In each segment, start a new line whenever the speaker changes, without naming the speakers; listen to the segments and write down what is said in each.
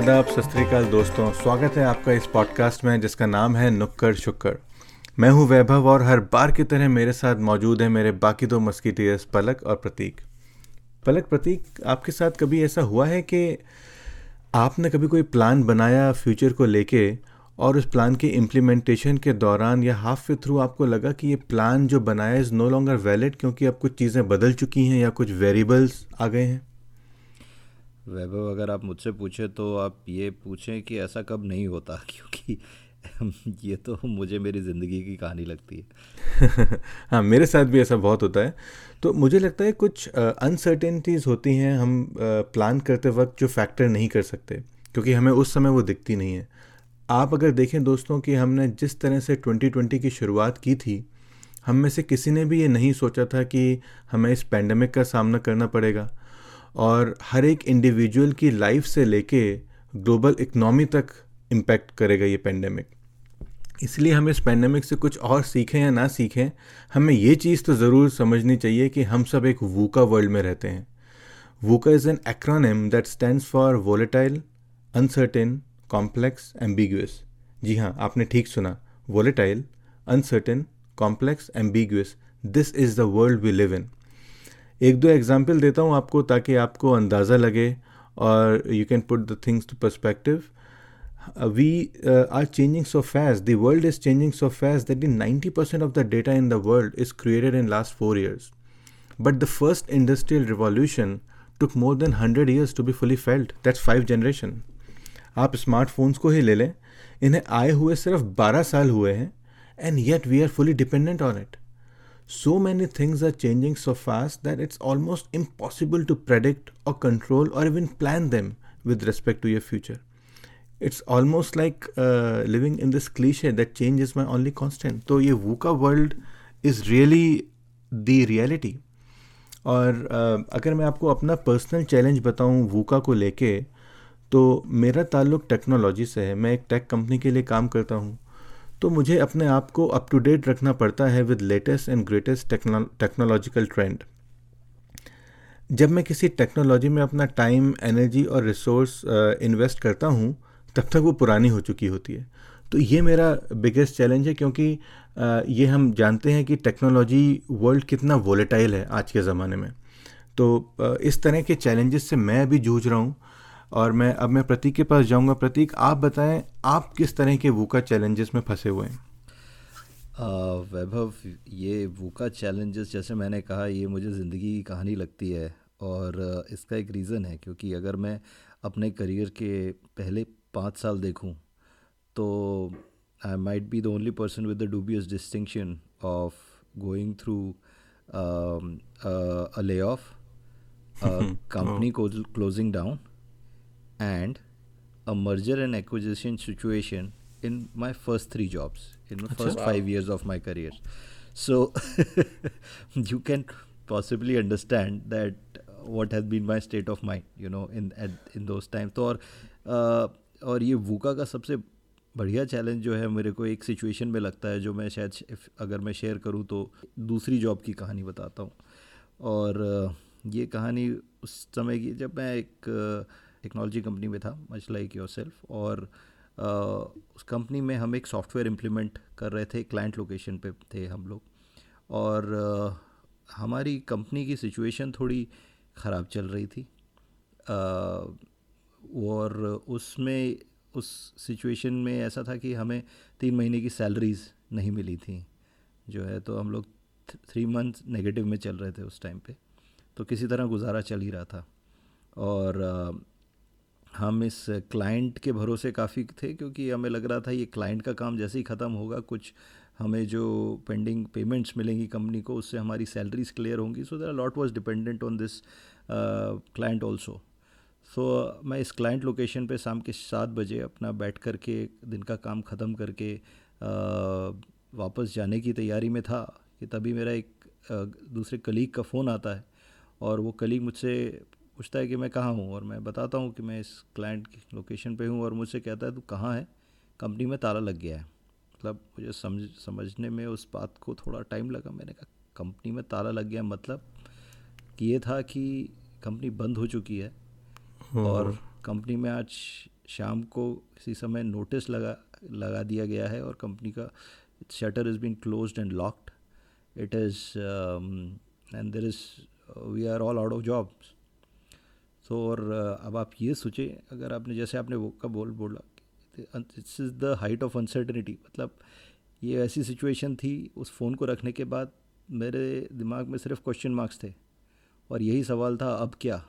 आदाब, सत दोस्तों। स्वागत है आपका इस पॉडकास्ट में जिसका नाम है नुक्कड़ शुक्र मैं हूँ वैभव और हर बार की तरह मेरे साथ मौजूद है मेरे बाकी दो मस्कीटियर्स पलक और प्रतीक। पलक, प्रतीक, आपके साथ कभी ऐसा हुआ है कि आपने कभी कोई प्लान बनाया फ्यूचर को लेके और उस प्लान के इम्प्लीमेंटेशन के दौरान या हाफ़ वे थ्रू आपको लगा कि ये प्लान जो बनाया इज़ नो लॉन्गर वैलिड क्योंकि अब कुछ चीज़ें बदल चुकी हैं या कुछ वेरिएबल्स आ गए हैं?
वैभव, अगर आप मुझसे पूछें तो आप ये पूछें कि ऐसा कब नहीं होता? क्योंकि ये तो मुझे मेरी ज़िंदगी की कहानी लगती
है। हाँ मेरे साथ भी ऐसा बहुत होता है। तो मुझे लगता है कुछ अनसर्टेनिटीज़ होती हैं हम प्लान करते वक्त जो फैक्टर नहीं कर सकते, क्योंकि हमें उस समय वो दिखती नहीं है। आप अगर देखें दोस्तों कि हमने जिस तरह से 2020 की शुरुआत की थी, हम में से किसी ने भी ये नहीं सोचा था कि हमें इस पैंडमिक का सामना करना पड़ेगा। और हर एक इंडिविजुअल की लाइफ से लेके ग्लोबल इकनॉमी तक इम्पैक्ट करेगा ये पैंडमिक इसलिए हम इस पैंडमिक से कुछ और सीखें या ना सीखें, हमें ये चीज़ तो ज़रूर समझनी चाहिए कि हम सब एक वूका वर्ल्ड में रहते हैं. VUCA is an acronym that stand for volatile uncertain complex ambiguous जी हाँ आपने ठीक सुना. Volatile uncertain complex ambiguous this is the world we live in एक दो एग्ज़ाम्पल देता हूँ आपको ताकि आपको अंदाज़ा लगे और you can put the things to perspective we are changing so fast the world is changing so fast that in ninety percent of the data in the world is created in last four years but the first industrial revolution took more than hundred years to be fully felt that's five generation आप smartphones को ही ले लें। इन्हें आए हुए सिर्फ़ बारह साल हुए हैं and yet we are fully dependent on it so many things are changing so fast that it's almost impossible to predict or control or even plan them with respect to your future. It's almost like uh, living in this cliche that change is my only constant. So, ये VUCA world is really the reality. और uh, अगर मैं आपको अपना personal challenge बताऊँ VUCA को लेके तो मेरा ताल्लुक टेक्नोलॉजी से है मैं एक टेक कंपनी के लिए काम करता हूँ तो मुझे अपने आप को अप टू डेट रखना पड़ता है with latest and greatest technological trend जब मैं किसी टेक्नोलॉजी में अपना टाइम एनर्जी और रिसोर्स इन्वेस्ट करता हूँ तब तक वो पुरानी हो चुकी होती है। तो ये मेरा बिगेस्ट चैलेंज है क्योंकि uh, ये हम जानते हैं कि टेक्नोलॉजी वर्ल्ड कितना वोलेटाइल है आज के ज़माने में। तो uh, इस तरह के चैलेंजेस से मैं अभी जूझ रहा हूँ और मैं अब मैं प्रतीक के पास जाऊँगा। प्रतीक आप बताएँ आप किस तरह के वूका चैलेंजेस में फंसे हुए हैं?
वैभव ये वूका चैलेंजेस जैसे मैंने कहा ये मुझे ज़िंदगी की कहानी लगती है और इसका एक रीज़न है क्योंकि अगर मैं अपने करियर के पहले पाँच साल देखूँ तो I might be the only person with the dubious distinction of going through a lay off company closing down and a merger and acquisition situation in my first three jobs in the first wow. five years of my career so you can possibly understand that what has been my state of mind you know in at, in those times तो और uh, और ये VUCA का सबसे बढ़िया challenge जो है मेरे को एक सिचुएशन में लगता है जो मैं शायद अगर मैं शेयर करूँ तो दूसरी जॉब की कहानी बताता हूँ और ये कहानी उस समय की जब मैं एक टेक्नोलॉजी कंपनी में था मच लाइक योर सेल्फ और uh, उस कंपनी में हम एक सॉफ्टवेयर इम्प्लीमेंट कर रहे थे क्लाइंट लोकेशन पे थे हम लोग। और uh, हमारी कंपनी की सिचुएशन थोड़ी ख़राब चल रही थी। uh, और उसमें उस सिचुएशन में ऐसा था कि हमें तीन महीने की सैलरीज़ नहीं मिली थी जो है तो हम लोग थ्री मंथ नेगेटिव में चल रहे थे उस टाइम पे। तो किसी तरह गुजारा चल ही रहा था। और हम इस क्लाइंट के भरोसे काफ़ी थे क्योंकि हमें लग रहा था ये क्लाइंट का काम जैसे ही ख़त्म होगा कुछ हमें जो पेंडिंग पेमेंट्स मिलेंगी कंपनी को उससे हमारी सैलरीज क्लियर होंगी। So that lot was dependent on this client also so मैं इस क्लाइंट लोकेशन पे शाम के सात बजे अपना बैठ कर के दिन का काम ख़त्म करके uh, वापस जाने की तैयारी में था कि तभी मेरा एक uh, दूसरे कलीग का फ़ोन आता है और वो कलीग मुझसे पूछता है कि मैं कहाँ हूँ और मैं बताता हूँ कि मैं इस क्लाइंट की लोकेशन पे हूँ और मुझसे कहता है तू कहाँ है? कंपनी में ताला लग गया है। मतलब मुझे समझ समझने में उस बात को थोड़ा टाइम लगा। मैंने कहा कंपनी में ताला लग गया मतलब कि ये था कि कंपनी बंद हो चुकी है और कंपनी में आज शाम को इसी समय नोटिस लगा लगा दिया गया है और कंपनी का shutter is been close and locked it is and there is we are all out of jobs तो और अब आप ये सोचें अगर आपने जैसे आपने वो का बोल बोला it's is the height of uncertainty मतलब ये ऐसी सिचुएशन थी उस फ़ोन को रखने के बाद मेरे दिमाग में सिर्फ़ क्वेश्चन मार्क्स थे और यही सवाल था अब क्या?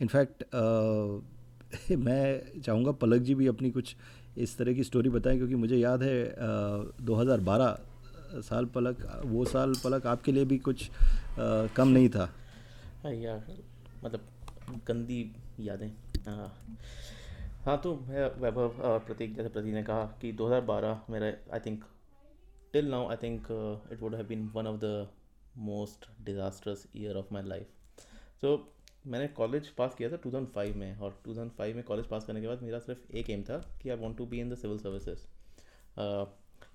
इनफैक्ट uh, मैं चाहूँगा पलक जी भी अपनी कुछ इस तरह की स्टोरी बताएँ क्योंकि मुझे याद है uh, 2012 साल पलक वो साल पलक आपके लिए भी कुछ uh, कम नहीं था।
हाँ मतलब गंदी यादें। हाँ। हाँ तो मैं वैभव और प्रतीक जैसे प्रतीक ने कहा कि 2012 मेरा I think till now I think it would have been one of the most disasters year of my life so मैंने कॉलेज पास किया था 2005 में और 2005 में कॉलेज पास करने के बाद मेरा सिर्फ़ एक एम था कि I want to be in the civil services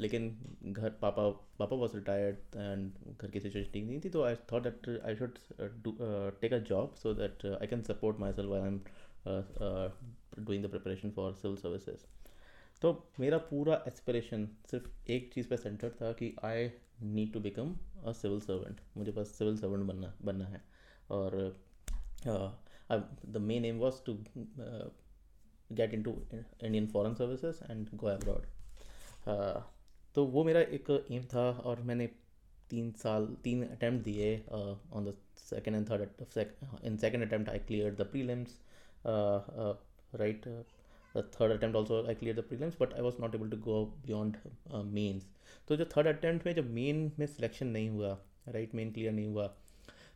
लेकिन घर पापा पापा वॉज़ रिटायर्ड एंड घर की सिचुएशन ठीक नहीं थी तो I thought that I should take a job so that I can support myself I am doing the preparation for civil services तो मेरा पूरा एस्पिरेशन सिर्फ़ एक चीज़ पे सेंटर था कि I need to become a civil servant मुझे बस सिविल सर्वेंट बनना बनना है। और the main aim was to get into Indian foreign services and go abroad तो वो मेरा एक एम था और मैंने तीन साल तीन अटैम्प्ट दिए on the second and third in second attempt I clear the prelims right uh, third attempt also I cleared the prelims but I was not able to go beyond uh, mains. तो जो third attempt में जब main में selection नहीं हुआ right main clear नहीं हुआ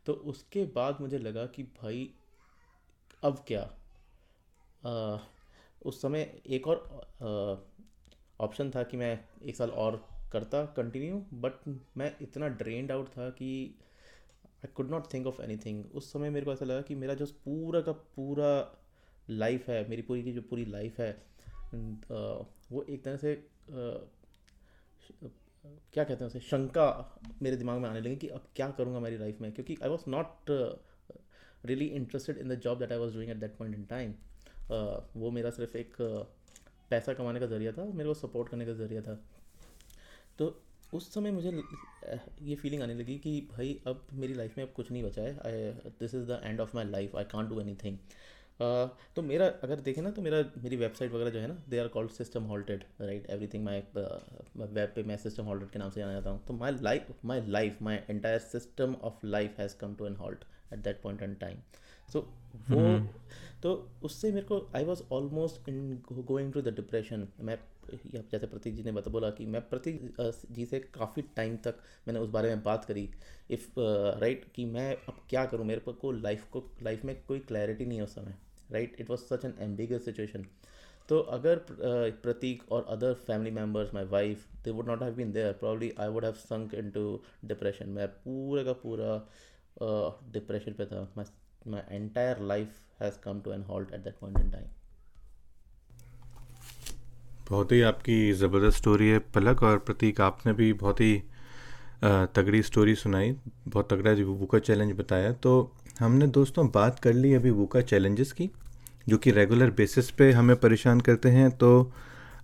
तो उसके बाद मुझे लगा कि भाई अब क्या? आ, उस समय एक और ऑप्शन था कि मैं एक साल और करता कंटिन्यू बट मैं इतना ड्रेन्ड आउट था कि I could not think of anything उस समय मेरे को ऐसा लगा कि मेरा जो पूरा का पूरा लाइफ है, मेरी पूरी की जो पूरी लाइफ है वो एक तरह से क्या कहते हैं उसे, शंका मेरे दिमाग में आने लगी कि अब क्या करूँगा मेरी लाइफ में, क्योंकि I was not really interested in the job that I was doing at that point in time वो मेरा सिर्फ़ एक पैसा कमाने का ज़रिया था, मेरे को सपोर्ट करने का ज़रिया था। तो उस समय मुझे ये फीलिंग आने लगी कि भाई, अब मेरी लाइफ में अब कुछ नहीं बचा है। I this is the end of my life I can't do anything तो मेरा, अगर देखें ना तो मेरा, मेरी वेबसाइट वगैरह जो है ना they are called system halted right everything my web पे मैं सिस्टम हॉल्टेड के नाम से जाना जाता हूँ। तो my life my life my entire system of life has come to an halt at that point and time so वो hmm. तो उससे मेरे को I was almost in going to the depression मैं जैसे प्रतीक जी ने बता बोला कि मैं प्रतीक जी से काफ़ी टाइम तक मैंने उस बारे में बात करी। इफ़ राइट right, कि मैं अब क्या करूँ? मेरे को लाइफ को लाइफ में कोई क्लैरिटी नहीं है उस समय right it was such an ambiguous situation तो अगर प्रतीक और other family members my wife they would not have been there probably I would have sunk in to depression मैं पूरे का पूरा डिप्रेशन uh, पे था। My entire life has come to an halt at that point in time
बहुत ही आपकी ज़बरदस्त स्टोरी है, पलक और प्रतीक। आपने भी बहुत ही तगड़ी स्टोरी सुनाई, बहुत तगड़ा वो का चैलेंज बताया। तो हमने दोस्तों बात कर ली अभी वूका चैलेंजेस की, जो कि रेगुलर बेसिस पे हमें परेशान करते हैं। तो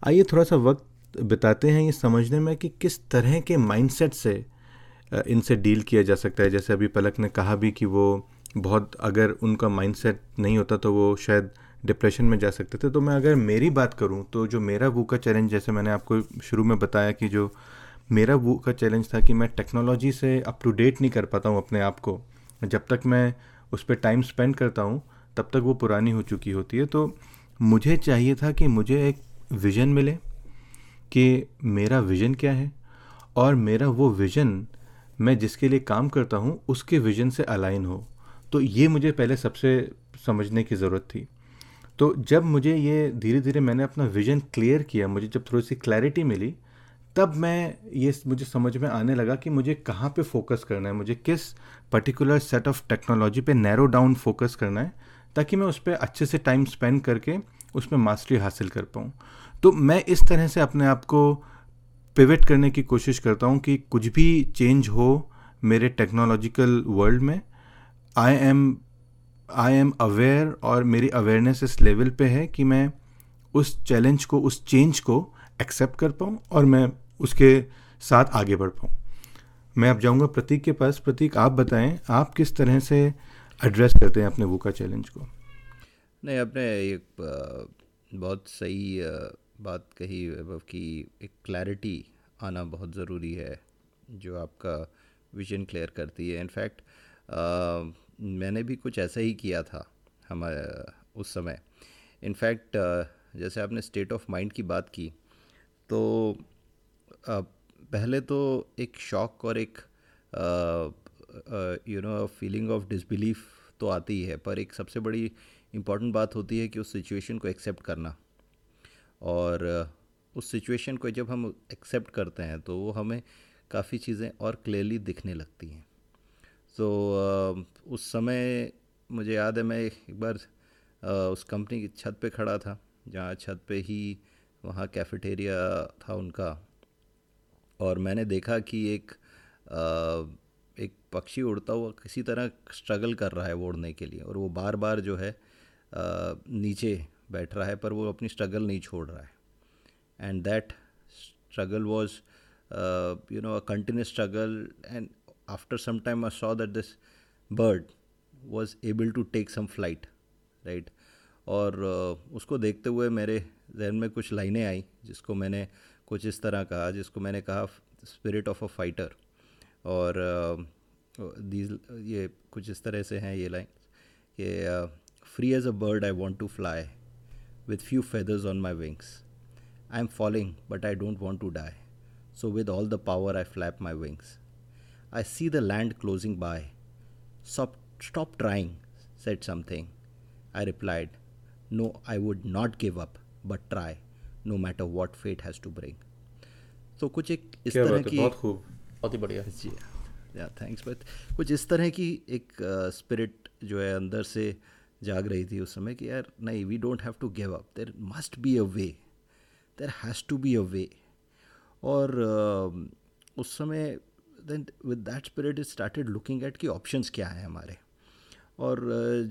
आइए थोड़ा सा वक्त बिताते हैं ये समझने में कि किस तरह के माइंडसेट से इनसे डील किया जा सकता है। जैसे अभी पलक ने कहा भी कि वो बहुत अगर उनका माइंडसेट नहीं होता तो वो शायद डिप्रेशन में जा सकते थे। तो मैं अगर मेरी बात करूँ तो जो मेरा वो का चैलेंज जैसे मैंने आपको शुरू में बताया कि जो मेरा वो का चैलेंज था कि मैं टेक्नोलॉजी से अप टू डेट नहीं कर पाता हूँ अपने आप को। जब तक मैं उस पर टाइम स्पेंड करता हूँ, तब तक वो पुरानी हो चुकी होती है। तो मुझे चाहिए था कि मुझे एक विज़न मिले कि मेरा विज़न क्या है और मेरा वो विज़न मैं जिसके लिए काम करता हूँ, उसके विज़न से अलाइन हो। तो ये मुझे पहले सबसे समझने की ज़रूरत थी। तो जब मुझे ये धीरे धीरे मैंने अपना विज़न क्लियर किया, मुझे जब थोड़ी सी क्लैरिटी मिली, तब मैं ये मुझे समझ में आने लगा कि मुझे कहाँ पे फोकस करना है, मुझे किस पर्टिकुलर सेट ऑफ़ टेक्नोलॉजी पे नैरो डाउन फोकस करना है, ताकि मैं उस पर अच्छे से टाइम स्पेंड करके उसमें मास्टरी हासिल कर पाऊँ। तो मैं इस तरह से अपने आप को पिवट करने की कोशिश करता हूँ कि कुछ भी चेंज हो मेरे टेक्नोलॉजिकल वर्ल्ड में I am I am aware और मेरी अवेयरनेस इस लेवल पे है कि मैं उस चैलेंज को, उस चेंज को एक्सेप्ट कर पाऊँ और मैं उसके साथ आगे बढ़ पाऊँ। मैं अब जाऊँगा प्रतीक के पास। प्रतीक, आप बताएँ, आप किस तरह से एड्रेस करते हैं अपने वो का चैलेंज को?
नहीं, आपने एक बहुत सही बात कही, वैभव, कि एक क्लैरिटी आना बहुत ज़रूरी है, जो आपका विजन क्लियर करती है। इनफैक्ट मैंने भी कुछ ऐसा ही किया था हम उस समय। इनफैक्ट जैसे आपने स्टेट ऑफ़ माइंड की बात की तो पहले तो एक शॉक और एक you know feeling of disbelief तो आती ही है, पर एक सबसे बड़ी इंपॉर्टेंट बात होती है कि उस सिचुएशन को एक्सेप्ट करना। और उस सिचुएशन को जब हम एक्सेप्ट करते हैं तो वो हमें काफ़ी चीज़ें और क्लियरली दिखने लगती हैं। तो उस समय मुझे याद है, मैं एक बार उस कंपनी की छत पे खड़ा था, जहाँ छत पे ही वहाँ कैफेटेरिया था उनका। और मैंने देखा कि एक एक पक्षी उड़ता हुआ किसी तरह स्ट्रगल कर रहा है वो उड़ने के लिए और वो बार बार जो है नीचे बैठ रहा है, पर वो अपनी स्ट्रगल नहीं छोड़ रहा है। And that struggle was you know a continuous struggle and after some time I saw that this bird was able to take some flight right और uh, उसको देखते हुए मेरे जहन में कुछ लाइनें आई जिसको मैंने कुछ इस तरह कहा जिसको मैंने कहा स्पिरिट ऑफ़ अ फाइटर और दीज ये कुछ इस तरह से हैं ये लाइन कि free as a bird I want to fly with few feathers on my wings I am falling but I don't want to die so with all the power I flap my I see the land closing by stop stop trying said something. I replied no i would not give up but try no matter what fate has to bring तो कुछ एक इस तरह की
बहुत खूब
बहुत ही बढ़िया।
जी या थैंक्स बट कुछ इस तरह की एक स्पिरिट uh, जो है अंदर से जाग रही थी उस समय कि यार नहीं we don't have to give up there must be a way there has to be a way और uh, उस समय then with that spirit is started looking at कि ऑप्शंस क्या हैं हमारे। और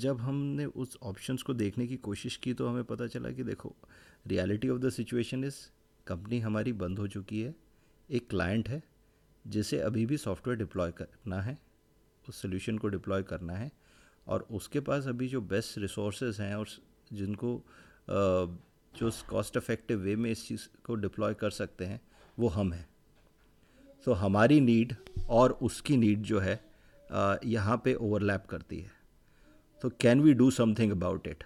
जब हमने उस ऑप्शंस को देखने की कोशिश की तो हमें पता चला कि देखो reality of the situation is company हमारी बंद हो चुकी है, एक क्लाइंट है, जिसे अभी भी सॉफ्टवेयर डिप्लॉय करना है, उस सोल्यूशन को डिप्लॉय करना है, और उसके पास अभी जो बेस्ट रिसोर्सेज हैं, और जिनको जो कॉस्ट इफ़ेक्टिव वे में इस चीज़ को डिप्लॉय कर सकते हैं, वो हम हैं। तो हमारी नीड और उसकी नीड जो है यहाँ पे ओवरलैप करती है। तो can we do something about it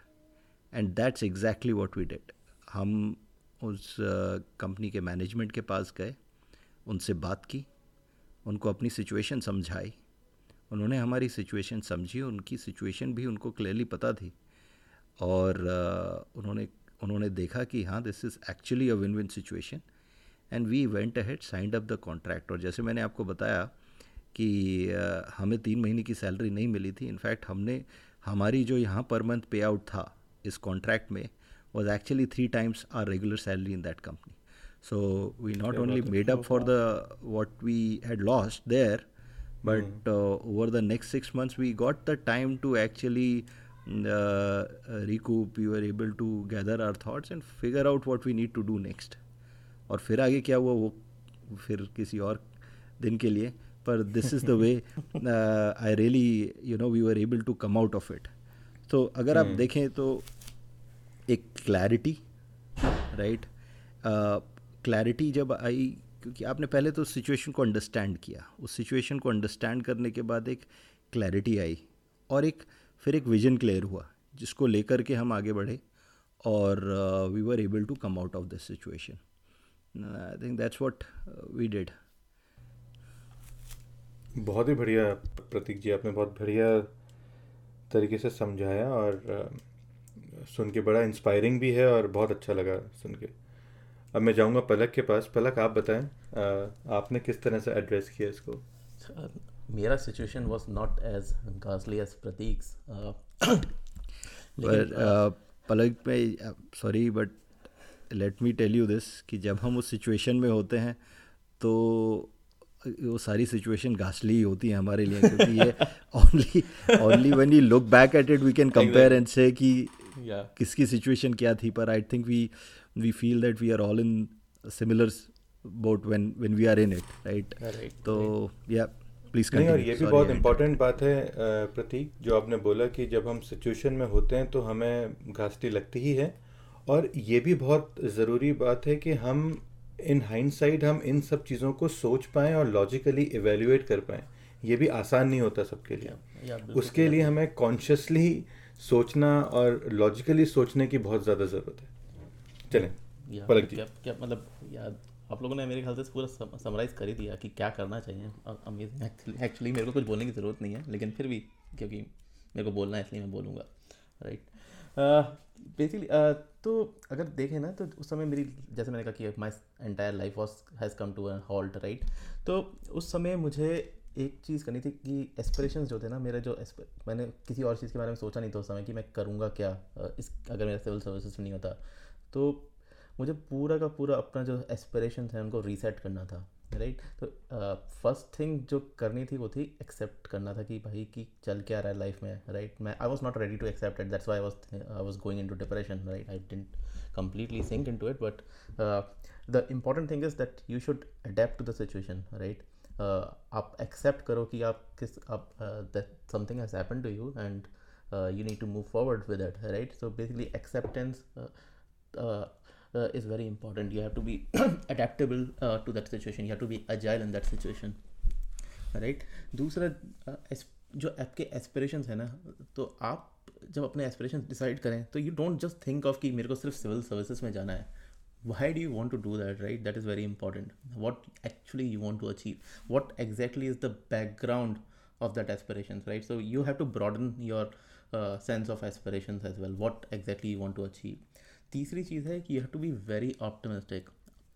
and that's exactly what we did हम उस कंपनी के मैनेजमेंट के पास गए, उनसे बात की, उनको अपनी सिचुएशन समझाई। उन्होंने हमारी सिचुएशन समझी, उनकी सिचुएशन भी उनको क्लियरली पता थी। और उन्होंने उन्होंने देखा कि हाँ this is actually a win win situation and we went ahead signed up the contract और जैसे मैंने आपको बताया कि हमें तीन महीने की सैलरी नहीं मिली थी इनफैक्ट हमने हमारी जो यहाँ पर मंथ पे आउट था इस कॉन्ट्रैक्ट में was actually three times our regular salary in that company. So we not only made up for the what we had lost there, but mm. uh, over the next six months we got the time to actually uh, uh, recoup. We were able to gather our thoughts and figure out what we need to do next. और फिर आगे क्या हुआ वो फिर किसी और दिन के लिए। पर this is the way I really you know we are able to come out of it तो अगर आप देखें तो एक क्लैरिटी राइट क्लैरिटी जब आई क्योंकि आपने पहले तो सिचुएशन को अंडरस्टैंड किया। उस सिचुएशन को अंडरस्टैंड करने के बाद एक क्लैरिटी आई और एक फिर एक विजन क्लियर हुआ जिसको लेकर के हम आगे बढ़े और we were able to come out of this situation I think that's what we did
बहुत ही बढ़िया प्रतीक जी आपने बहुत बढ़िया तरीके से समझाया और uh, सुन के बड़ा इंस्पायरिंग भी है और बहुत अच्छा लगा सुन के। अब मैं जाऊँगा पलक के पास। पलक आप बताएँ आपने किस तरह से एड्रेस किया इसको?
मेरा सिचुएशन वाज नॉट एज गासली एज प्रतीक्स
पलक में sorry but let me tell you this कि जब हम उस सिचुएशन में होते हैं तो वो सारी सिचुएशन घासली ही होती है हमारे लिए क्योंकि ये only only when you look back at it we can compare and say कि किसकी सिचुएशन क्या थी पर I think we we feel that we are all in similar boat when when we are in it right तो या please
नहीं और ये भी बहुत इंपॉर्टेंट बात है प्रतीक जो आपने बोला कि जब हम सिचुएशन में होते हैं तो हमें घासटी लगती ही है। और ये भी बहुत ज़रूरी बात है कि हम इन हाइंडसाइड हम इन सब चीज़ों को सोच पाएँ और लॉजिकली इवेल्युएट कर पाएँ। ये भी आसान नहीं होता सबके लिए। उसके लिए हमें कॉन्शियसली सोचना और लॉजिकली सोचने की बहुत ज़्यादा ज़रूरत है। चलें
पलक जी। क्या मतलब यार आप लोगों ने मेरे ख्याल से पूरा समराइज कर ही दिया कि क्या करना चाहिए। अमेजिंग एक्चुअली मेरे को कुछ बोलने की ज़रूरत नहीं है लेकिन फिर भी क्योंकि मेरे को बोलना है इसलिए मैं बोलूँगा राइट बेसिकली तो अगर देखें ना तो उस समय मेरी, जैसे मैंने कहा कि my entire life was has come to halt right तो उस समय मुझे एक चीज़ करनी थी कि एस्परेशन जो थे ना, मेरे जो मैंने किसी और चीज़ के बारे में सोचा नहीं था उस समय कि मैं करूँगा क्या इस, अगर मेरा सिविल सर्विसेज़ नहीं होता। तो मुझे पूरा का पूरा अपना जो एस्परेशन है, उनको रीसेट करना था। राइट तो फ़र्स्ट थिंग जो करनी थी वो थी एक्सेप्ट करना था कि भाई कि चल क्या रहा है लाइफ में राइट मैं I was not ready to accept it that's why I was going in to depression right I did completely sink in to it but the important thing is that you should adapt to the situation right आप accept करो कि आप किस, आप something has happen to you and you need to move forward with that right so basically acceptance uh, is very important. You have to be adaptable uh, to that situation. You have to be agile in that situation. Right दूसरा uh, जो आपके aspiration है ना तो आप जब अपने aspiration decide करें तो you don't just think of कि मेरे को सिर्फ़ सिविल सर्विसेज़ में जाना है। Why do you want to do that right that is very important what actually you want to achieve what exactly is the background of that aspiration right so you have to broaden your sense of aspiration as well what exactly you want to achieve तीसरी चीज़ है कि you have to be very optimistic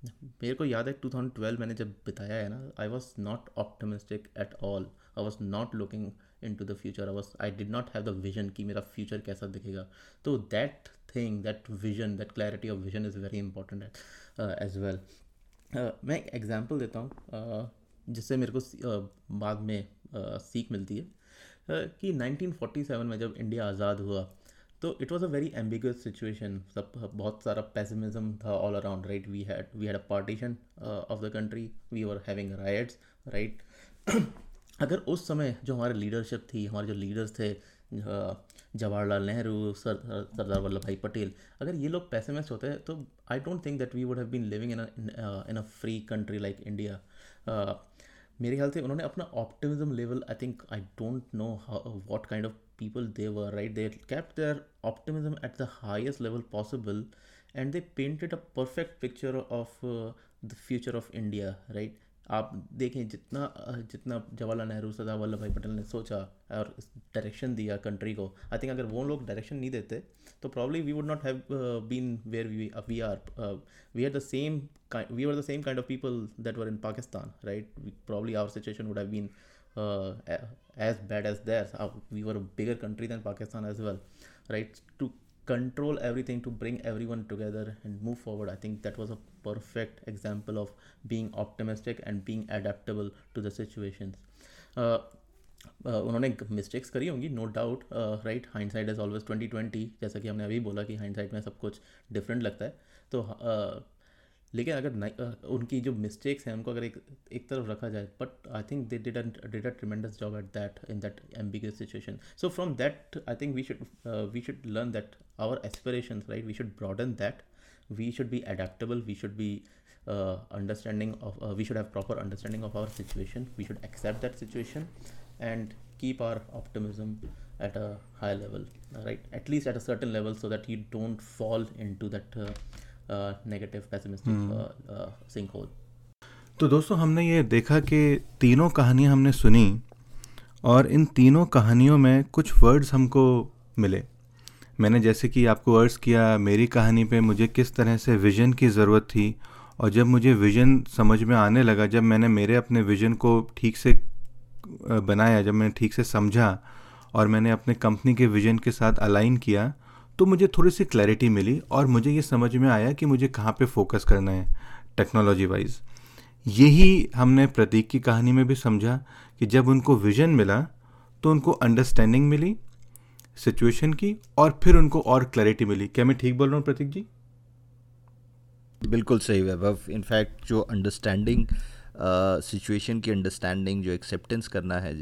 मेरे को याद है 2012 मैंने जब बिताया है ना I was not optimistic at all I was not looking in to the future I was I did not have the vision कि मेरा फ्यूचर कैसा दिखेगा. तो that thing that vision that clarity of vision is very important as well मैं एक example देता हूँ uh, जिससे मेरे को uh, बाद में uh, सीख मिलती है uh, कि 1947 में जब इंडिया आज़ाद हुआ तो it was a very ambiguous situation सब, बहुत सारा पेसिमिज्म था all around right we had we had a partition of the country we were having riots right अगर उस समय जो हमारे लीडरशिप थी, हमारे जो लीडर्स थे जवाहरलाल नेहरू, सर सरदार वल्लभ भाई पटेल, अगर ये लोग पैसेमिस्ट होते तो I don't think that we would have been living in in a free country like India मेरे ख्याल से उन्होंने अपना optimism level I think I don't know what kind of people they were right they kept their optimism at the highest level possible and they painted a perfect picture of uh, the future of india right? आप देखें जितना जितना Jawaharlal Nehru Sardar Vallabhbhai Patel ने सोचा और direction दिया country को I think अगर वो लोग डायरेक्शन नहीं देते तो probably we would not have been where we we are we are the same we are the same kind of people that were in Pakistan right probably our situation would have been uh, as bad as theirs. Uh, we were a bigger country than Pakistan as well, right? To control everything, to bring everyone together and move forward. I think that was a perfect example of being optimistic and being adaptable to the situations. Uh, uh, उन्होंने mistakes करी होंगी no doubt right hindsight is always twenty twenty जैसा कि हमने अभी बोला कि hind side में सब कुछ डिफरेंट लगता है तो uh, लेकिन अगर उनकी जो मिस्टेक्स हैं, उनको अगर एक एक तरफ़ रखा जाए but I think they did did a tremendous job at that in that ambiguous situation so from that I think we should we should learn that our aspiration right we should broaden that we should be adaptable we should be understanding we should have proper understanding of our situation we should accept that situation and keep our optimism at a high level right at least at a certain level so that you don't fall in to that negative pessimistic sink hole
तो दोस्तों हमने ये देखा कि तीनों कहानियाँ हमने सुनी और इन तीनों कहानियों में कुछ वर्ड्स हमको मिले। मैंने जैसे कि आपको वर्ड्स किया मेरी कहानी पे मुझे किस तरह से विज़न की ज़रूरत थी और जब मुझे विज़न समझ में आने लगा जब मैंने मेरे अपने विज़न को ठीक से बनाया जब मैंने ठीक से समझा और मैंने अपने कंपनी के विज़न के साथ अलाइन किया तो मुझे थोड़ी सी क्लैरिटी मिली और मुझे ये समझ में आया कि मुझे कहाँ पे फोकस करना है टेक्नोलॉजी वाइज यही हमने प्रतीक की कहानी में भी समझा कि जब उनको विजन मिला तो उनको अंडरस्टैंडिंग मिली सिचुएशन की और फिर उनको और क्लैरिटी मिली। क्या मैं ठीक बोल रहा हूँ प्रतीक जी?
बिल्कुल सही वैभव। इनफैक्ट जो अंडरस्टैंडिंग सिचुएशन की अंडरस्टैंडिंग जो एक्सेप्टेंस करना है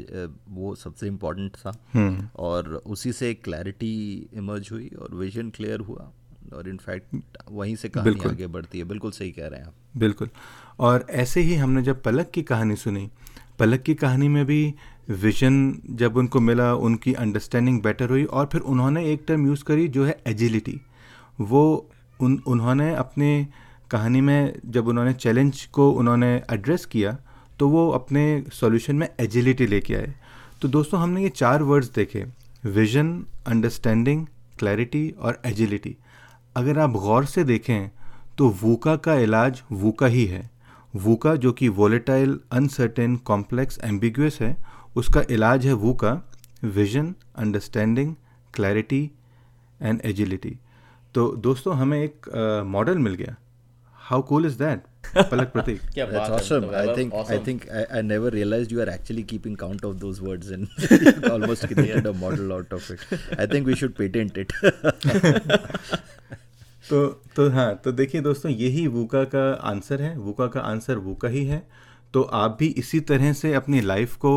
वो सबसे इम्पोर्टेंट था।
हम्म।
और उसी से क्लैरिटी इमर्ज हुई और विजन क्लियर हुआ। और इनफैक्ट वहीं से कहानी आगे बढ़ती है। बिल्कुल सही कह रहे हैं आप।
बिल्कुल। और ऐसे ही हमने जब पलक की कहानी सुनी पलक की कहानी में भी विजन जब उनको मिला उनकी अंडरस्टैंडिंग बेटर हुई और फिर उन्होंने एक टर्म यूज़ करी जो है एजिलिटी वो उन उन्होंने अपने कहानी में जब उन्होंने चैलेंज को उन्होंने एड्रेस किया तो वो अपने सॉल्यूशन में एजिलिटी लेके आए। तो दोस्तों, हमने ये चार वर्ड्स देखे विजन अंडरस्टैंडिंग क्लैरिटी और एजिलिटी अगर आप गौर से देखें तो वूका का इलाज वूका ही है। वूका जो कि वोलेटाइल अनसर्टेन कॉम्प्लेक्स एम्बिगुअस है, उसका इलाज है VUCA vision understanding clarity and agility तो दोस्तों, हमें एक मॉडल मिल गया। How cool is that Palak Prateek
क्या
That's
बात
awesome.
मतलब
I think I think I, I never realized you are actually keeping count of those words and almost created a model out of it. I think we should patent it.
तो तो हाँ तो देखिए दोस्तों यही VUCA का answer है VUCA का आंसर वूका ही है तो आप भी इसी तरह से अपनी लाइफ को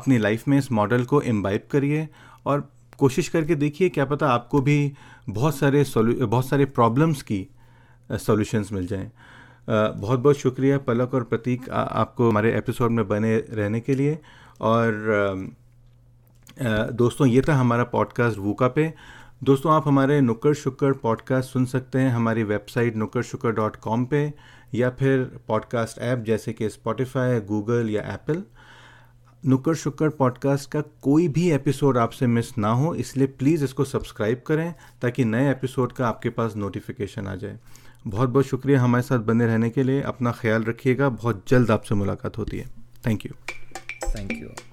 अपनी लाइफ में इस मॉडल को इम्बाइब करिए और कोशिश करके देखिए क्या पता आपको भी बहुत सारे solu- बहुत सारे प्रॉब्लम्स की सॉल्यूशंस मिल जाएँ। बहुत बहुत शुक्रिया पलक और प्रतीक आ, आपको हमारे एपिसोड में बने रहने के लिए। और दोस्तों ये था हमारा पॉडकास्ट वूका पे। दोस्तों आप हमारे नुक्कड़ शुक्कड़ पॉडकास्ट सुन सकते हैं हमारी वेबसाइट नुक्कड़ शुक्कड़ डॉट कॉम पर या फिर पॉडकास्ट ऐप जैसे कि स्पॉटिफाई गूगल या एप्पल नुक्कड़ शुक्कड़ पॉडकास्ट का कोई भी एपिसोड आपसे मिस ना हो इसलिए प्लीज़ इसको सब्सक्राइब करें ताकि नए एपिसोड का आपके पास नोटिफिकेशन आ जाए। बहुत बहुत शुक्रिया हमारे साथ बने रहने के लिए। अपना ख्याल रखिएगा। बहुत जल्द आपसे मुलाकात होती है। Thank you
thank you.